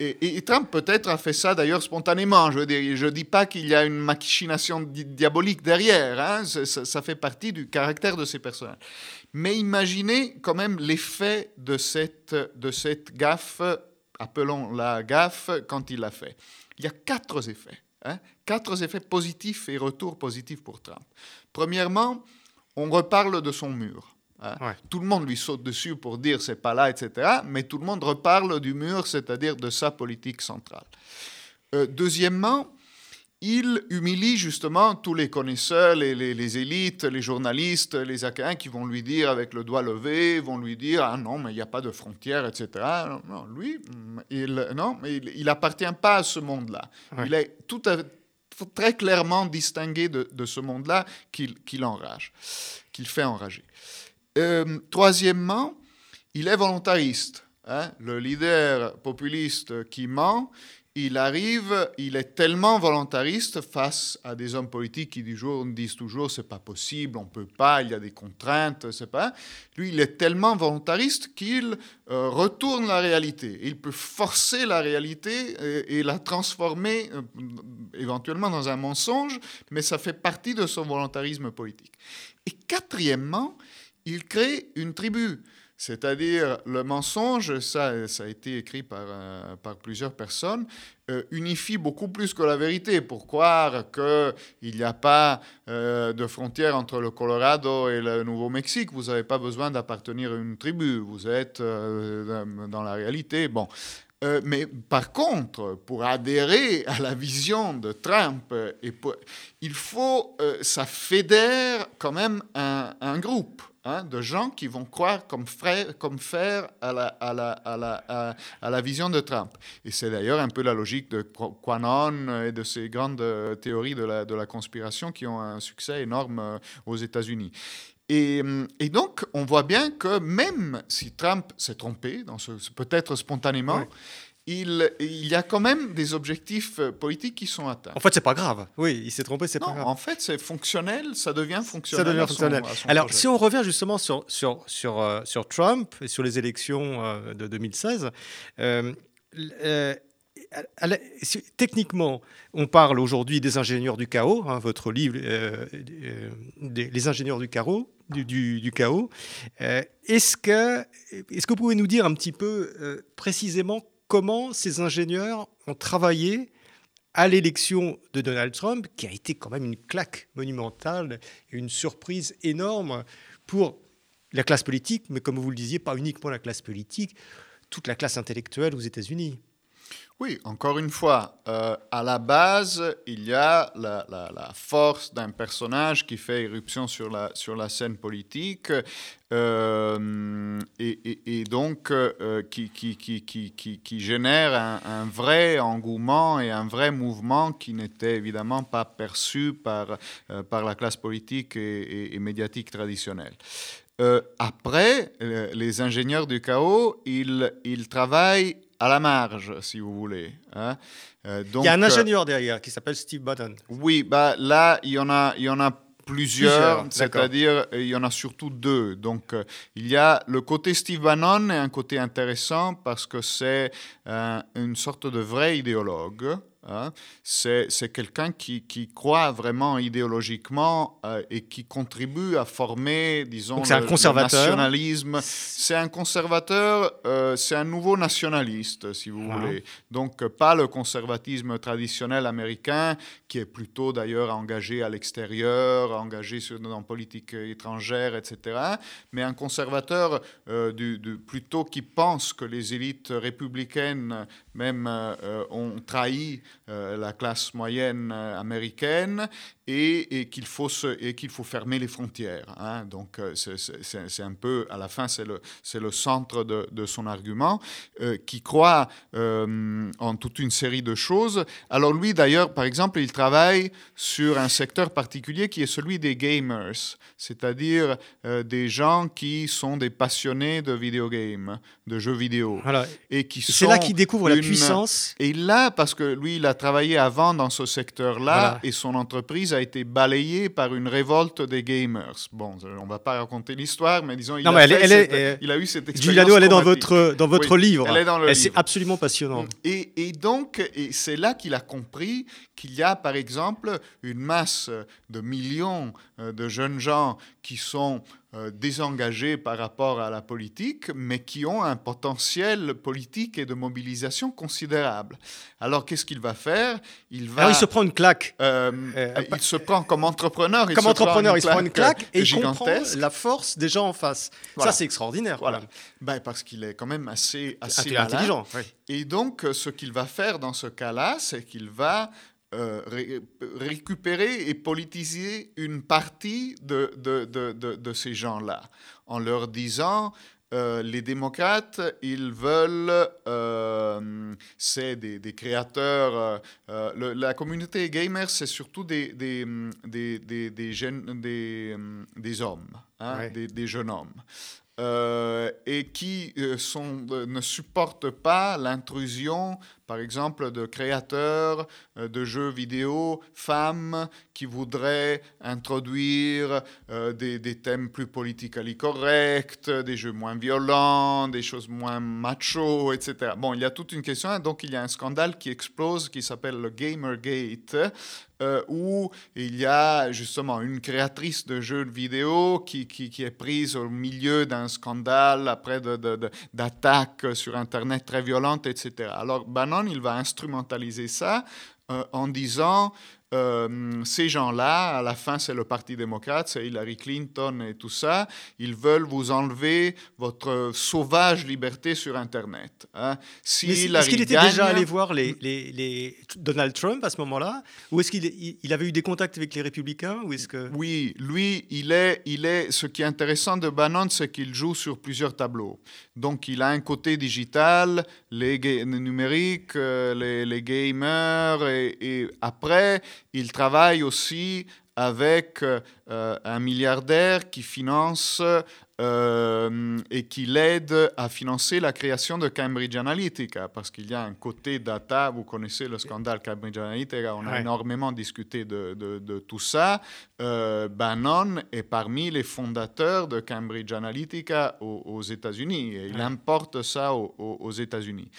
Et, Trump peut-être a fait ça d'ailleurs spontanément. Je ne dis pas qu'il y a une machination diabolique derrière. Hein. Ça, fait partie du caractère de ces personnages. Mais imaginez quand même l'effet de cette, gaffe, appelons-la gaffe, quand il l'a fait. Il y a quatre effets. Hein. Quatre effets positifs et retours positifs pour Trump. Premièrement, on reparle de son mur. Hein? Tout le monde lui saute dessus pour dire c'est pas là, etc. Mais tout le monde reparle du mur, c'est-à-dire de sa politique centrale. Euh, deuxièmement, il humilie justement tous les connaisseurs, les, les, élites, les journalistes, les académiens qui vont lui dire avec le doigt levé, vont lui dire ah non mais il n'y a pas de frontières, etc. Non, lui, il non, il, il appartient pas à ce monde-là. Il est tout très clairement distingué de, de ce monde-là qu'il enrage, qu'il fait enrager. Euh, troisièmement, il est volontariste. Hein. Le leader populiste qui ment, il arrive, il est tellement volontariste face à des hommes politiques qui disent toujours c'est pas possible, on peut pas, il y a des contraintes, c'est pas. Lui, il est tellement volontariste qu'il euh, retourne la réalité. Il peut forcer la réalité et, la transformer euh, éventuellement dans un mensonge, mais ça fait partie de son volontarisme politique. Et quatrièmement, il crée une tribu. C'est-à-dire le mensonge, ça, a été écrit par, euh, plusieurs personnes, euh, unifie beaucoup plus que la vérité pour croire qu'il n'y a pas euh, de frontière entre le Colorado et le Nouveau-Mexique. Vous n'avez pas besoin d'appartenir à une tribu, vous êtes dans la réalité. Bon. Mais par contre, pour adhérer à la vision de Trump, il faut, ça fédère quand même un, groupe. Hein, de gens qui vont croire comme, frère, faire à la, vision de Trump. Et c'est d'ailleurs un peu la logique de Quanon et de ces grandes euh, théories de la, conspiration qui ont un succès énorme euh, aux États-Unis. Et, hum, et, donc, on voit bien que même si Trump s'est trompé, peut-être spontanément, il, y a quand même des objectifs euh, politiques qui sont atteints. En fait, c'est pas grave. Oui, il s'est trompé, c'est pas grave. En fait, c'est fonctionnel, ça devient fonctionnel. Ça devient fonctionnel. Alors, si on revient justement sur, sur, sur, euh, sur Trump et sur les élections euh, de 2016, techniquement, on parle aujourd'hui des ingénieurs du chaos. Hein, votre livre, Les ingénieurs du chaos, du, chaos. est-ce, que, est-ce que vous pouvez nous dire un petit peu précisément comment ces ingénieurs ont travaillé à l'élection de Donald Trump, qui a été quand même une claque monumentale et une surprise énorme pour la classe politique, mais comme vous le disiez, pas uniquement la classe politique, toute la classe intellectuelle aux États-Unis? Oui, encore une fois, euh, à la base, il y a la, force d'un personnage qui fait éruption sur la, sur la scène politique euh, et, donc euh, qui, qui, qui, qui, génère un, vrai engouement et un vrai mouvement qui n'était évidemment pas perçu par, par la classe politique et, médiatique traditionnelle. après, les ingénieurs du chaos, ils, ils travaillent à la marge, si vous voulez. Hein. Euh, donc, il y a un euh, ingénieur derrière qui s'appelle Steve Bannon. Oui, bah, là, il y en a, il y en a plusieurs, c'est-à-dire il y en a surtout deux. Donc euh, il y a le côté Steve Bannon est un côté intéressant parce que c'est une sorte de vrai idéologue. Hein. C'est quelqu'un qui, qui, croit vraiment idéologiquement euh, et qui contribue à former, disons, le, un conservateur. nationalisme. C'est un conservateur, euh, c'est un nouveau nationaliste, si vous ah. voulez. Donc, pas le conservatisme traditionnel américain, qui est plutôt d'ailleurs engagé à l'extérieur, engagé sur, dans politique étrangère, etc. Mais un conservateur euh, du, plutôt qui pense que les élites républicaines même ont trahi euh, la classe moyenne euh, américaine et, qu'il faut, qu'il faut fermer les frontières. Hein. Donc euh, c'est un peu, à la fin, c'est le, le centre de, son argument, qui croit en toute une série de choses. Alors lui, d'ailleurs, par exemple, il travaille sur un secteur particulier qui est celui des gamers, c'est-à-dire des gens qui sont des passionnés de games, de jeux vidéo. Et qui C'est là qu'il découvre la puissance. Et là, parce que lui, il a travaillé avant dans ce secteur-là et son entreprise a été balayée par une révolte des gamers. Bon, on ne va pas raconter l'histoire, mais disons, il, a, il a eu cette expérience. elle est dans votre, dans votre livre. Elle est dans le C'est absolument passionnant. Et, et donc, et c'est là qu'il a compris qu'il y a, par exemple, une masse de millions euh, de jeunes gens qui sont euh, désengagés par rapport à la politique, mais qui ont un potentiel politique et de mobilisation considérable. Alors, qu'est-ce qu'il va faire? Il, va, il se prend une claque. Euh, euh, il se prend comme entrepreneur. Comme il entrepreneur, il se prend une claque et il comprend la force des gens en face. Ça, c'est extraordinaire. Voilà. Ben, parce qu'il est quand même assez, assez intelligent. Et donc, ce qu'il va faire dans ce cas-là, c'est qu'il va euh, récupérer et politiser une partie de, de, de, de ces gens-là en leur disant euh, les démocrates, ils veulent, euh, c'est des, des, créateurs, la communauté gamer, c'est surtout des, des, des, des, jeunes, des, des hommes, hein, des, jeunes hommes. Et qui sont, ne supportent pas l'intrusion par exemple, de créateurs euh, de jeux vidéo, femmes qui voudraient introduire euh, des, thèmes plus politiquement corrects, des jeux moins violents, des choses moins macho, etc. Bon, il y a toute une question, donc il y a un scandale qui explose qui s'appelle le Gamergate, euh, où il y a justement une créatrice de jeux vidéo qui, qui, est prise au milieu d'un scandale après d'attaques sur Internet très violentes, etc. Alors, Bannon il va instrumentaliser ça euh, en disant euh, ces gens-là, à la fin, c'est le Parti démocrate, c'est Hillary Clinton et tout ça, ils veulent vous enlever votre sauvage liberté sur Internet. Hein. Si est-ce qu'il était déjà allé voir les, les, Donald Trump à ce moment-là? Ou est-ce qu'il il avait eu des contacts avec les républicains ou est-ce que... Oui, lui, il est, il est, ce qui est intéressant de Bannon, c'est qu'il joue sur plusieurs tableaux. Donc, il a un côté digital, les, numériques, euh, les, les gamers, et, et après, il travaille aussi avec euh, un milliardaire qui finance euh, et qui l'aide à financer la création de Cambridge Analytica, parce qu'il y a un côté data, vous connaissez le scandale Cambridge Analytica, on a énormément discuté de, tout ça. Euh, Bannon est parmi les fondateurs de Cambridge Analytica aux, États-Unis, et il importe ça aux, aux États-Unis.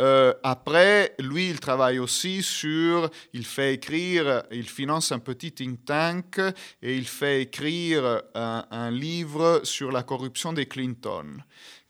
Euh, après, lui, il travaille aussi sur, il fait écrire, il finance un petit think tank et il fait écrire un, un livre sur la corruption des Clinton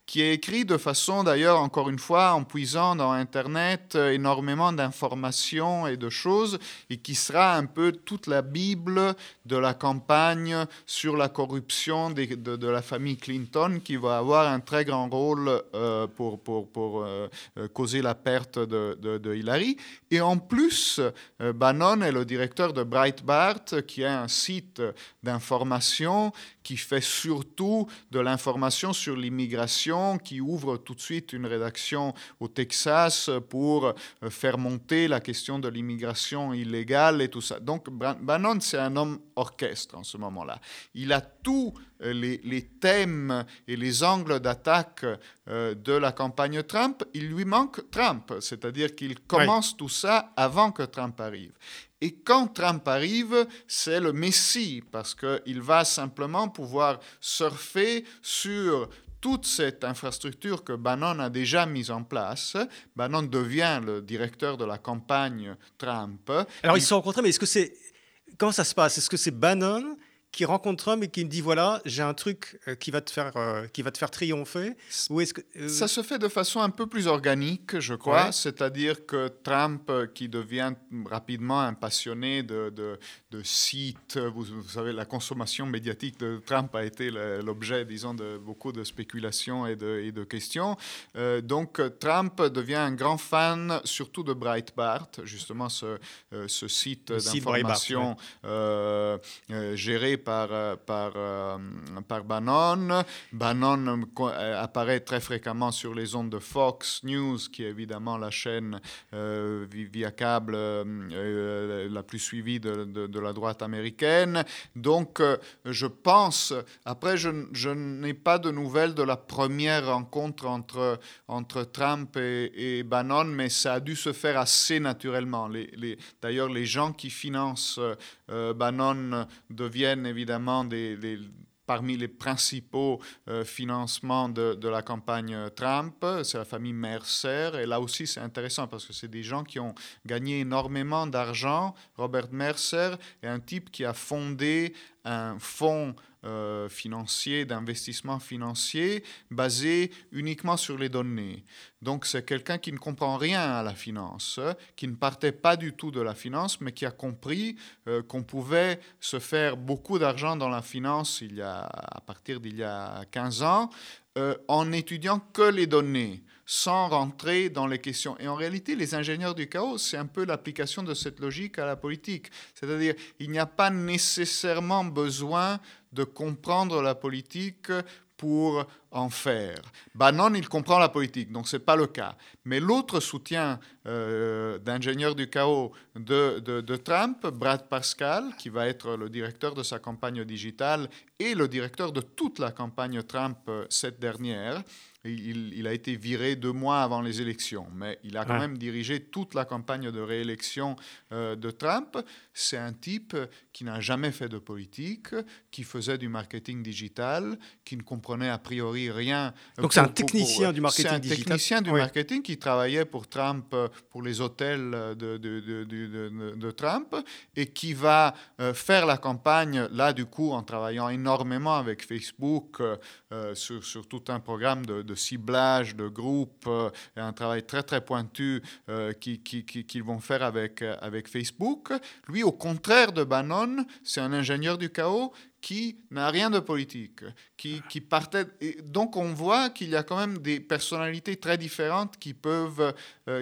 qui est écrit de façon d'ailleurs, encore une fois, en puisant dans Internet euh, énormément d'informations et de choses, et qui sera un peu toute la Bible de la campagne sur la corruption de, la famille Clinton, qui va avoir un très grand rôle euh, pour, pour, pour euh, causer la perte de, de, Hillary. Et en plus, Bannon est le directeur de Breitbart, qui est un site d'information qui fait surtout de l'information sur l'immigration, qui ouvre tout de suite une rédaction au Texas pour euh, faire monter la question de l'immigration illégale et tout ça. Donc Bannon, c'est un homme orchestre en ce moment-là. Il a tous euh, les, thèmes et les angles d'attaque euh, de la campagne Trump. Il lui manque Trump, c'est-à-dire qu'il commence tout ça avant que Trump arrive. Et quand Trump arrive, c'est le Messie, parce qu'il va simplement pouvoir surfer sur toute cette infrastructure que Bannon a déjà mise en place. Bannon devient le directeur de la campagne Trump. Alors ils se sont rencontrés, mais est-ce que c'est comment ça se passe? Est-ce que c'est Bannon qui rencontre Trump et qui me dit voilà, j'ai un truc euh, qui va te faire, euh, qui va te faire triompher Ou est-ce que, euh, Ça se fait de façon un peu plus organique, je crois. C'est-à-dire que Trump, qui devient rapidement un passionné de, de, de sites, vous, savez, la consommation médiatique de Trump a été l'objet, disons, de beaucoup de spéculations et de, et de questions. donc, Trump devient un grand fan, surtout de Breitbart, justement ce, ce site d'information géré par, euh, par, euh, par Bannon. Bannon euh, apparaît très fréquemment sur les ondes de Fox News, qui est évidemment la chaîne via câble la plus suivie de, de, la droite américaine. Donc, je pense, après, je, je n'ai pas de nouvelles de la première rencontre entre, entre Trump et, et, Bannon, mais ça a dû se faire assez naturellement. Les, les, D'ailleurs, les gens qui financent Bannon deviennent évidemment parmi les principaux euh, financements de, de, la campagne Trump, c'est la famille Mercer. Et là aussi, c'est intéressant parce que c'est des gens qui ont gagné énormément d'argent. Robert Mercer est un type qui a fondé un fonds euh, financier, d'investissement financier basé uniquement sur les données. Donc c'est quelqu'un qui ne comprend rien à la finance, qui ne partait pas du tout de la finance, mais qui a compris euh, qu'on pouvait se faire beaucoup d'argent dans la finance il y a, à partir d'il y a 15 ans euh, en étudiant que les données sans rentrer dans les questions. Et en réalité, les ingénieurs du chaos, c'est un peu l'application de cette logique à la politique. C'est-à-dire, il n'y a pas nécessairement besoin de comprendre la politique pour en faire. Bannon, il comprend la politique, donc ce n'est pas le cas. Mais l'autre soutien euh, d'ingénieur du chaos de, de, de, Trump, Brad Pascal, qui va être le directeur de sa campagne digitale et le directeur de toute la campagne Trump euh, cette dernière, il, a été viré deux mois avant les élections, mais il a quand même dirigé toute la campagne de réélection euh, de Trump. C'est un type qui n'a jamais fait de politique, qui faisait du marketing digital, qui ne comprenait a priori rien. Donc c'est un technicien du marketing digital. C'est un technicien du marketing qui travaillait pour Trump, euh, pour les hôtels de, de, de, de Trump, et qui va euh, faire la campagne, là du coup, en travaillant énormément avec Facebook sur, sur, tout un programme de ciblage de groupe, euh, un travail très très pointu euh, qu'ils qui, vont faire avec, euh, avec Facebook. Lui, au contraire de Bannon, c'est un ingénieur du chaos qui n'a rien de politique, qui, qui partait. donc on voit qu'il y a quand même des personnalités très différentes qui peuvent,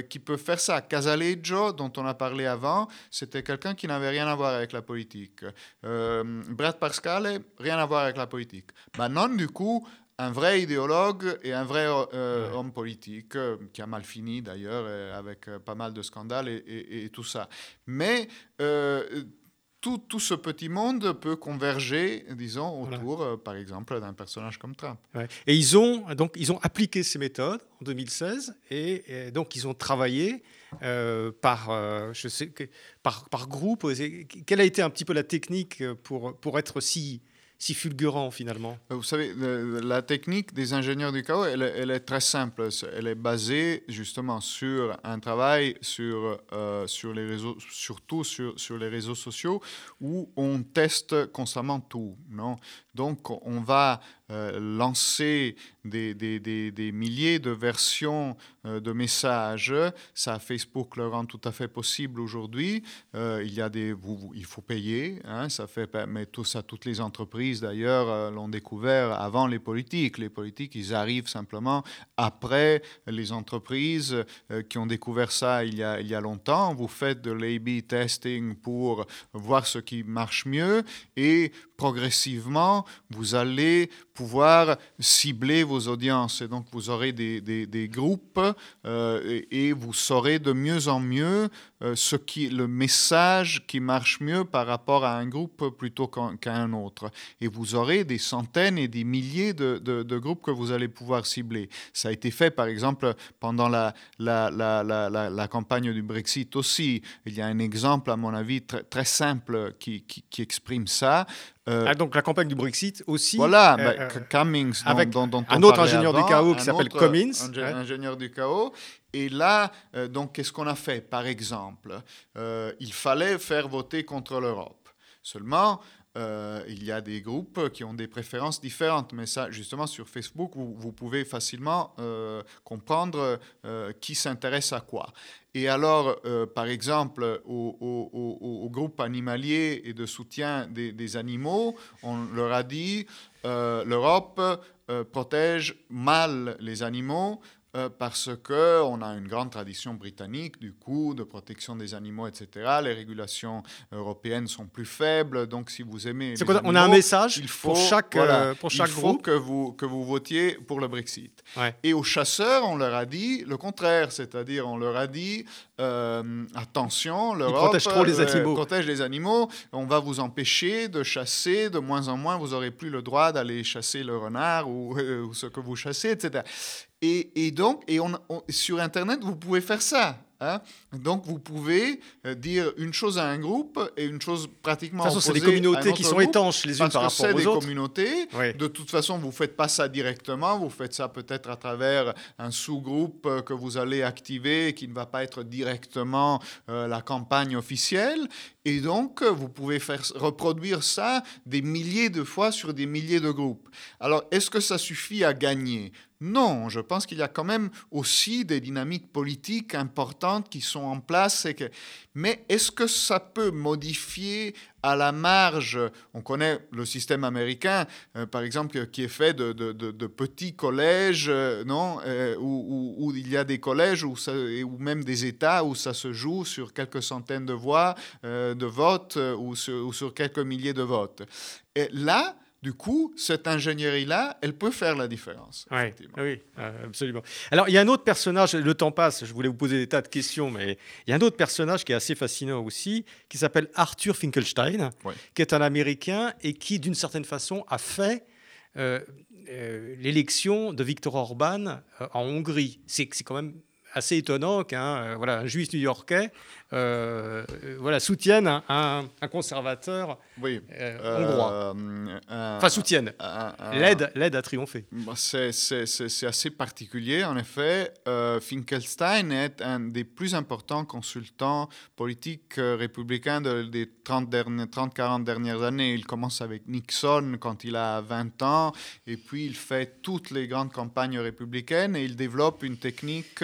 qui peuvent faire ça. Casaleggio, dont on a parlé avant, c'était quelqu'un qui n'avait rien à voir avec la politique. Brett Pascal, rien à voir avec la politique. Bannon, du coup, un vrai idéologue et un vrai euh, homme politique, euh, qui a mal fini d'ailleurs, euh, avec pas mal de scandales et, tout ça. Mais tout, tout, ce petit monde peut converger, disons, autour, par exemple, d'un personnage comme Trump. Et ils ont, donc, ils ont appliqué ces méthodes en 2016, et, donc ils ont travaillé par, je sais, par, par groupe. Quelle a été un petit peu la technique pour, pour être si si fulgurant finalement Vous savez, la technique des ingénieurs du chaos, elle, elle, est très simple. Elle est basée justement sur un travail sur, euh, sur les réseaux, surtout sur, sur les réseaux sociaux, où on teste constamment tout. Non? Donc, on va euh, lancer des, milliers de versions euh, de messages. Ça, Facebook le rend tout à fait possible aujourd'hui. Euh, il y a des, il faut payer. Hein, ça fait, mais tout ça, toutes les entreprises d'ailleurs l'ont découvert avant les politiques. Les politiques, ils arrivent simplement après les entreprises qui ont découvert ça il y a, il y a longtemps. Vous faites de l'A/B testing pour voir ce qui marche mieux et progressivement, vous allez pouvoir cibler vos audiences. Et donc, vous aurez des, des, groupes euh, et, vous saurez de mieux en mieux euh, ce qui, le message qui marche mieux par rapport à un groupe plutôt qu'à un autre. Et vous aurez des centaines et des milliers de, de, groupes que vous allez pouvoir cibler. Ça a été fait, par exemple, pendant la, la, la, la, campagne du Brexit aussi. Il y a un exemple, à mon avis, très, très simple qui, qui exprime ça. Euh, ah, donc la campagne du Brexit aussi. Voilà, euh, bah, Cummings, dont, avec dont, dont un autre ingénieur avant, du chaos qui s'appelle Cummins. Un ouais. ingénieur du chaos. Et là, euh, donc, qu'est-ce qu'on a fait? Par exemple, euh, il fallait faire voter contre l'Europe. Seulement, euh, il y a des groupes qui ont des préférences différentes, mais ça, justement, sur Facebook, vous, pouvez facilement euh, comprendre euh, qui s'intéresse à quoi. Et alors, par exemple, au, au, au, groupe animalier et de soutien des animaux, on leur a dit l'Europe protège mal les animaux, parce qu'on a une grande tradition britannique, du coup, de protection des animaux, etc. Les régulations européennes sont plus faibles, donc si vous aimez... Quoi, animaux, on a un message il faut, pour chaque, voilà, euh, pour chaque il groupe faut que vous, que vous votiez pour le Brexit. Ouais. Et aux chasseurs, on leur a dit le contraire, c'est-à-dire on leur a dit, euh, attention, l'Europe protège trop les animaux. Euh, protège les animaux, on va vous empêcher de chasser, de moins en moins, vous n'aurez plus le droit d'aller chasser le renard ou, euh, ou ce que vous chassez, etc. Et, et, donc, et on, on, sur Internet, vous pouvez faire ça. Hein? Donc, vous pouvez euh, dire une chose à un groupe et une chose pratiquement de toute façon, c'est des communautés qui sont étanches les unes par rapport aux autres. c'est des communautés. Oui. De toute façon, vous ne faites pas ça directement. Vous faites ça peut-être à travers un sous-groupe que vous allez activer qui ne va pas être directement euh, la campagne officielle. Et donc, vous pouvez faire reproduire ça des milliers de fois sur des milliers de groupes. Alors, est-ce que ça suffit à gagner? Non, je pense qu'il y a quand même aussi des dynamiques politiques importantes qui sont en place. Mais est-ce que ça peut modifier à la marge? On connaît le système américain, euh, par exemple, qui est fait de, petits collèges, euh, non? Euh, où, il y a des collèges ou même des États où ça se joue sur quelques centaines de voix de vote ou sur, ou sur quelques milliers de votes. Et là, du coup, cette ingénierie-là, elle peut faire la différence. Oui, oui euh, absolument. Alors, il y a un autre personnage, le temps passe, je voulais vous poser des tas de questions, mais il y a un autre personnage qui est assez fascinant aussi, qui s'appelle Arthur Finkelstein, qui est un Américain et qui, d'une certaine façon, a fait euh, euh, l'élection de Viktor Orban euh, en Hongrie. C'est quand même assez étonnant qu'un voilà, un juif new-yorkais voilà, soutienne un, un, un conservateur oui. euh, hongrois. enfin, soutienne. L'aide, l'aide a triomphé. Bah, c'est, assez particulier, en effet. Euh, Finkelstein est un des plus importants consultants politiques euh, républicains de, des 30-40 30, dernières années. Il commence avec Nixon quand il a 20 ans, et puis il fait toutes les grandes campagnes républicaines, et il développe une technique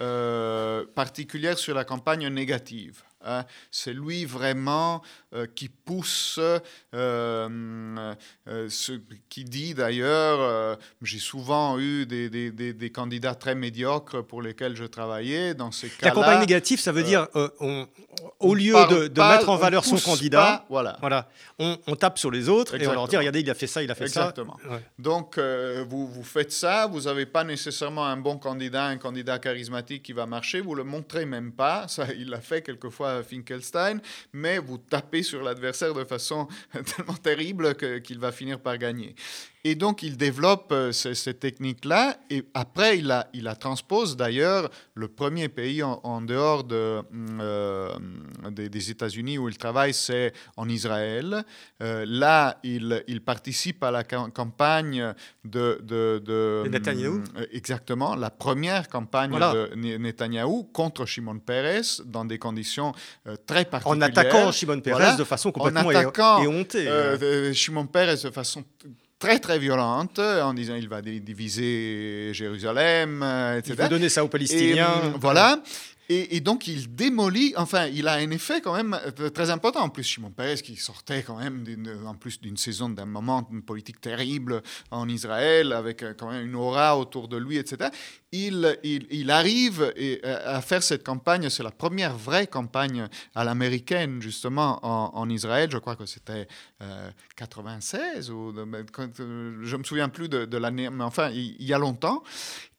euh, particulière sur la campagne négative. Hein. C'est lui vraiment euh, qui pousse, euh, euh, ce, qui dit d'ailleurs, j'ai souvent eu des, des, des, des, candidats très médiocres pour lesquels je travaillais. Dans ces cas-là, la campagne négative, ça veut dire, on, au lieu de, de mettre en valeur son candidat, pas, voilà. Voilà, on, on, tape sur les autres Exactement. et on leur dit, regardez, il a fait ça, il a fait Exactement. ça. Ouais. Donc, vous, vous faites ça, vous n'avez pas nécessairement un bon candidat, un candidat charismatique qui va marcher, vous le montrez même pas. Ça, il l'a fait quelquefois Finkelstein, mais vous tapez sur l'adversaire de façon tellement terrible qu'il va finir par gagner. Et donc, il développe euh, ces, techniques-là. Et après, il la, il transpose d'ailleurs. Le premier pays en, dehors de, mm, euh, des, États-Unis où il travaille, c'est en Israël. Euh, là, il, il, participe à la campagne de. De, de, Netanyahou Exactement. La première campagne de Netanyahou contre Shimon Peres dans des conditions très particulières. En attaquant Shimon Peres de façon complètement éhontée. Shimon Peres de façon très très violente en disant il va diviser Jérusalem, etc. Il va donner ça aux Palestiniens. voilà. Et, donc, il démolit, enfin, il a un effet quand même euh, très important. En plus, Shimon Peres, qui sortait quand même, en plus d'une saison, d'un moment, d'une politique terrible en Israël, avec euh, quand même une aura autour de lui, etc. Il, arrive euh, à faire cette campagne. C'est la première vraie campagne à l'américaine, justement, en, Israël. Je crois que c'était 96, ou je me souviens plus de l'année, mais enfin, il y a longtemps.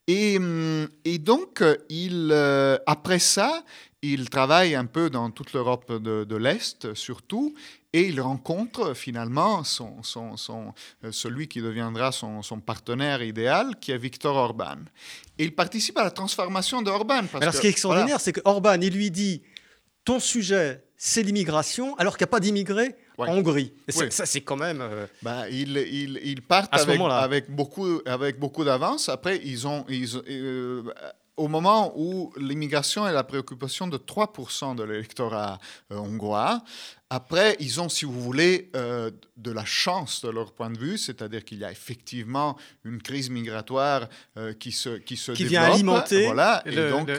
Hum, et, donc, il, euh, après ça, il travaille un peu dans toute l'Europe de, l'Est, surtout, et il rencontre finalement son, son, son, euh, celui qui deviendra son, partenaire idéal, qui est Viktor Orban. Et il participe à la transformation d'Orban. Alors, ce qui est extraordinaire, c'est que Orban, il lui dit ton sujet, c'est l'immigration, alors qu'il n'y a pas d'immigrés en Hongrie. Ça, c'est quand même. Euh, bah, ils, ils, ils, partent avec, avec, beaucoup, avec beaucoup d'avance. Après, ils ont. Ils, euh, au moment où l'immigration est la préoccupation de 3% de l'électorat euh, hongrois, après, ils ont, si vous voulez, euh, de la chance de leur point de vue, c'est-à-dire qu'il y a effectivement une crise migratoire euh, qui se qui se qui vient alimenter. Voilà. et donc,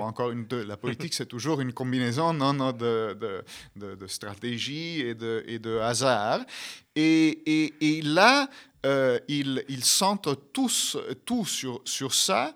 encore une, la politique, c'est toujours une combinaison non, non de, de, de, stratégie et de, et de hasard. Et, et, et là, ils, ils sentent tous tout sur, sur ça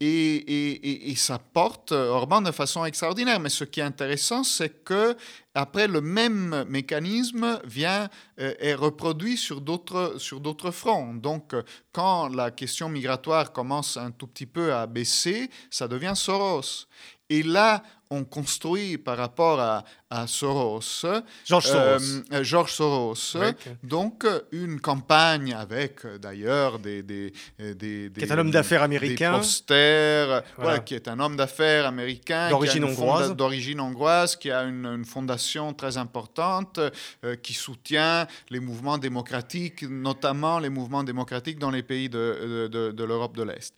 et, ça porte Orban de façon extraordinaire. Mais ce qui est intéressant, c'est que après le même mécanisme vient euh, est reproduit sur d'autres sur d'autres fronts. Donc, quand la question migratoire commence un tout petit peu à baisser, ça devient Soros. Et là, on construit par rapport à, Soros, George euh, Soros, euh, George Soros donc une campagne avec d'ailleurs des, des, des, qui est un homme d'affaires américain, des posters, voilà. qui est un homme d'affaires américain d'origine hongroise, d'origine hongroise, qui a une, fondation très importante, euh, qui soutient les mouvements démocratiques, notamment les mouvements démocratiques dans les pays de l'Europe de l'Est.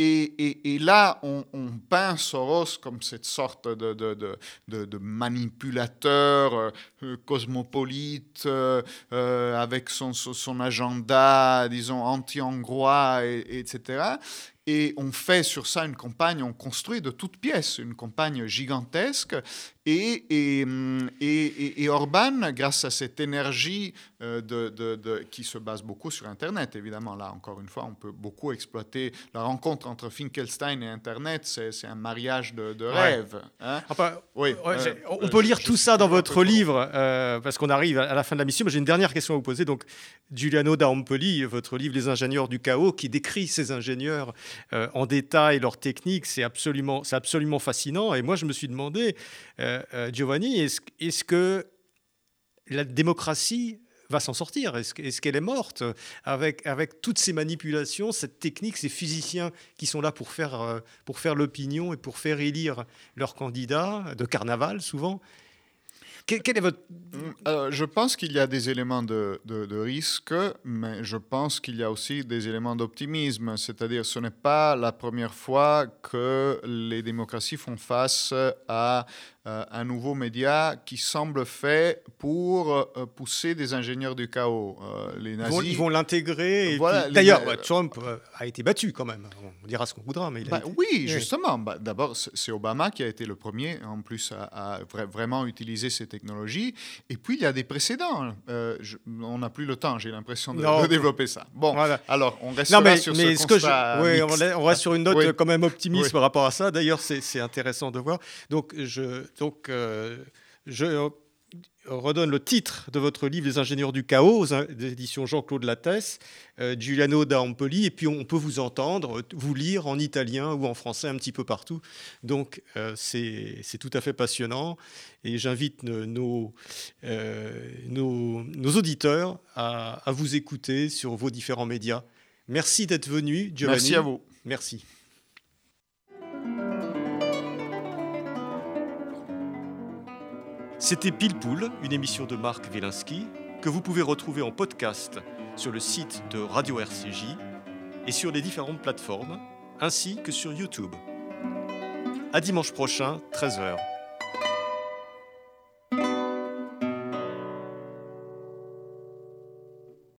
Et, là, on, peint Soros comme cette sorte de, manipulateur cosmopolite avec son, son, agenda, disons, anti-hongrois, etc. Et on fait sur ça une campagne, on construit de toutes pièces une campagne gigantesque. Et, et, et, Orban, grâce à cette énergie euh, de, de, qui se base beaucoup sur Internet, évidemment, là encore une fois, on peut beaucoup exploiter la rencontre entre Finkelstein et Internet, c'est un mariage de, rêve. Hein. oui, euh, on peut lire tout ça dans votre livre, euh, parce qu'on arrive à la fin de la mission. Mais j'ai une dernière question à vous poser. Donc, Giuliano da Ampoli, votre livre Les ingénieurs du chaos, qui décrit ces ingénieurs euh, en détail leurs techniques, c'est absolument, absolument fascinant. Et moi, je me suis demandé, euh, euh, Giovanni, est-ce, que la démocratie va s'en sortir? Est-ce, qu'elle est morte? Avec, toutes ces manipulations, cette technique, ces physiciens qui sont là pour faire, pour faire l'opinion et pour faire élire leurs candidats de carnaval souvent quel, est votre... Mm, je pense qu'il y a des éléments de, de, risque, mais je pense qu'il y a aussi des éléments d'optimisme. C'est-à-dire, ce n'est pas la première fois que les démocraties font face à euh, un nouveau média qui semble fait pour euh, pousser des ingénieurs du chaos. Euh, les nazis, ils vont l'intégrer. Voilà, D'ailleurs, Trump a été battu quand même. On dira ce qu'on voudra, mais bah oui, justement. Bah, d'abord, c'est Obama qui a été le premier, en plus, à, vraiment utiliser ces Et puis, il y a des précédents. on n'a plus le temps, j'ai l'impression, de, développer ça. Bon, alors, on reste sur ce, constat oui, on, reste sur une note quand même optimiste par rapport à ça. D'ailleurs, c'est intéressant de voir. Donc, je, donc, euh, je, redonne le titre de votre livre Les ingénieurs du chaos, des éditions Jean-Claude Lattès, euh, Giuliano da Ampoli, et puis on peut vous entendre, vous lire en italien ou en français un petit peu partout. Donc euh, c'est tout à fait passionnant, et j'invite nos, euh, nos, nos, auditeurs à, à, vous écouter sur vos différents médias. Merci d'être venu, Giovanni. Merci à vous. Merci. C'était Pile une émission de Marc Wielinski, que vous pouvez retrouver en podcast sur le site de Radio RCJ et sur les différentes plateformes, ainsi que sur YouTube. À dimanche prochain, 13h.